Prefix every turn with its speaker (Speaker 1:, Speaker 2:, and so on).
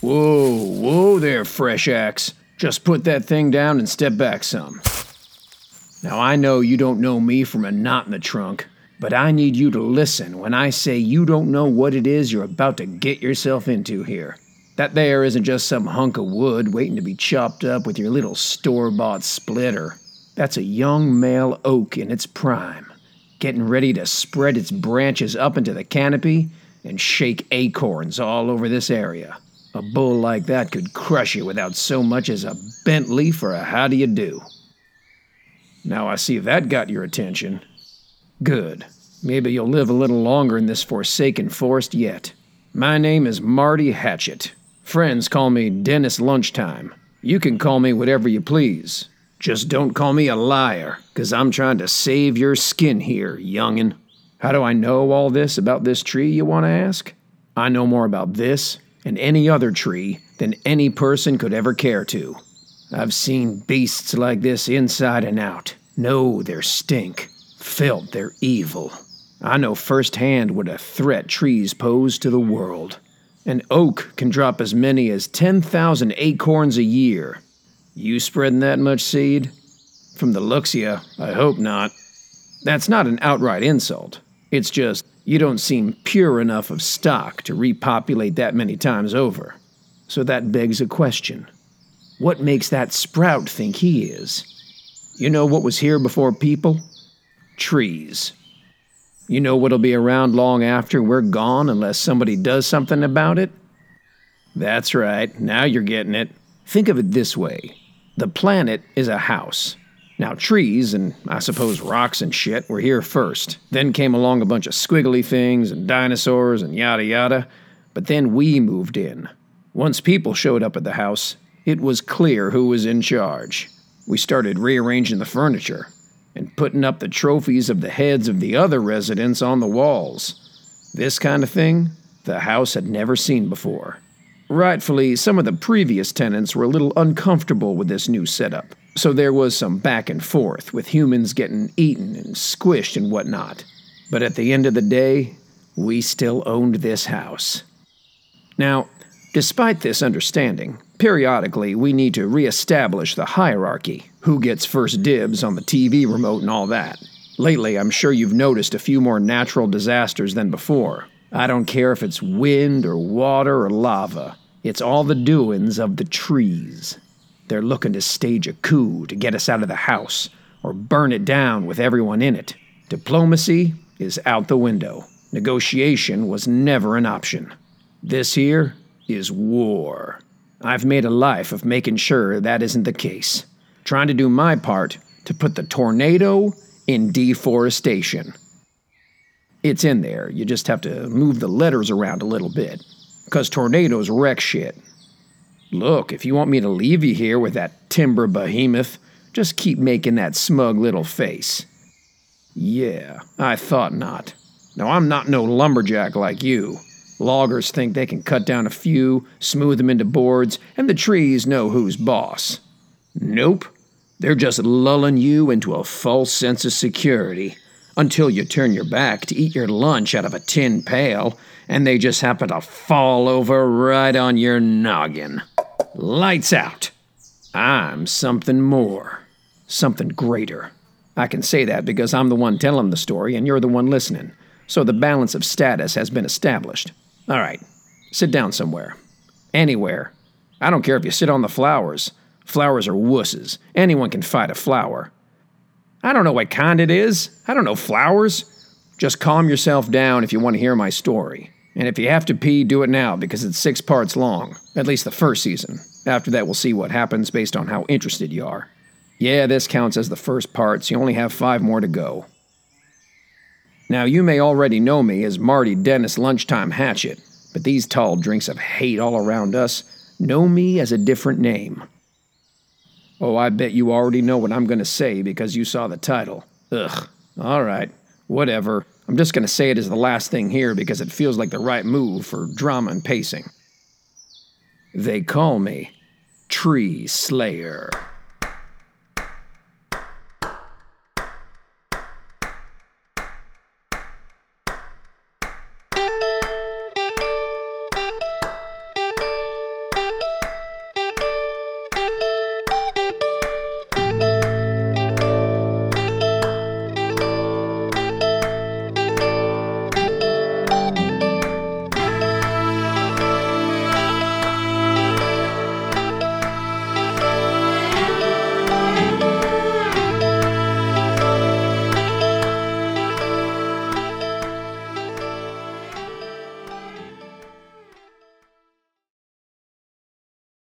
Speaker 1: Whoa, whoa there, Fresh Axe. Just put that thing down and step back some. Now, I know you don't know me from a knot in the trunk, but I need you to listen when I say you don't know what it is you're about to get yourself into here. That there isn't just some hunk of wood waiting to be chopped up with your little store bought splitter. That's a young male oak in its prime, getting ready to spread its branches up into the canopy and shake acorns all over this area. A bull like that could crush you without so much as a bent leaf or a how do you do. Now I see that got your attention. Good. Maybe you'll live a little longer in this forsaken forest yet. My name is Marty Hatchet. Friends call me Dennis Lunchtime. You can call me whatever you please. Just don't call me a liar, 'cause I'm trying to save your skin here, youngin'. How do I know all this about this tree, you want to ask? I know more about this and any other tree than any person could ever care to. I've seen beasts like this inside and out, know their stink, felt their evil. I know firsthand what a threat trees pose to the world. An oak can drop as many as 10,000 acorns a year. You spreading that much seed? From the looks of you, I hope not. That's not an outright insult. It's just you don't seem pure enough of stock to repopulate that many times over. So that begs a question. What makes that sprout think he is? You know what was here before people? Trees. You know what'll be around long after we're gone unless somebody does something about it? That's right, now you're getting it. Think of it this way the planet is a house. Now, trees and I suppose rocks and shit were here first. Then came along a bunch of squiggly things and dinosaurs and yada yada. But then we moved in. Once people showed up at the house, it was clear who was in charge. We started rearranging the furniture and putting up the trophies of the heads of the other residents on the walls. This kind of thing, the house had never seen before. Rightfully, some of the previous tenants were a little uncomfortable with this new setup, so there was some back and forth, with humans getting eaten and squished and whatnot. But at the end of the day, we still owned this house. Now, despite this understanding, periodically we need to reestablish the hierarchy who gets first dibs on the TV remote and all that. Lately, I'm sure you've noticed a few more natural disasters than before. I don't care if it's wind or water or lava, it's all the doings of the trees. They're looking to stage a coup to get us out of the house or burn it down with everyone in it. Diplomacy is out the window. Negotiation was never an option. This here is war. I've made a life of making sure that isn't the case. Trying to do my part to put the tornado in deforestation. It's in there, you just have to move the letters around a little bit. Because tornadoes wreck shit. Look, if you want me to leave you here with that timber behemoth, just keep making that smug little face. Yeah, I thought not. Now, I'm not no lumberjack like you. Loggers think they can cut down a few, smooth them into boards, and the trees know who's boss. Nope. They're just lulling you into a false sense of security until you turn your back to eat your lunch out of a tin pail and they just happen to fall over right on your noggin. Lights out. I'm something more, something greater. I can say that because I'm the one telling the story and you're the one listening, so the balance of status has been established. All right, sit down somewhere. Anywhere. I don't care if you sit on the flowers. Flowers are wusses. Anyone can fight a flower. I don't know what kind it is. I don't know flowers. Just calm yourself down if you want to hear my story. And if you have to pee, do it now because it's six parts long, at least the first season. After that, we'll see what happens based on how interested you are. Yeah, this counts as the first part, so you only have five more to go. Now, you may already know me as Marty Dennis Lunchtime Hatchet, but these tall drinks of hate all around us know me as a different name. Oh, I bet you already know what I'm going to say because you saw the title. Ugh. All right. Whatever. I'm just going to say it as the last thing here because it feels like the right move for drama and pacing. They call me Tree Slayer.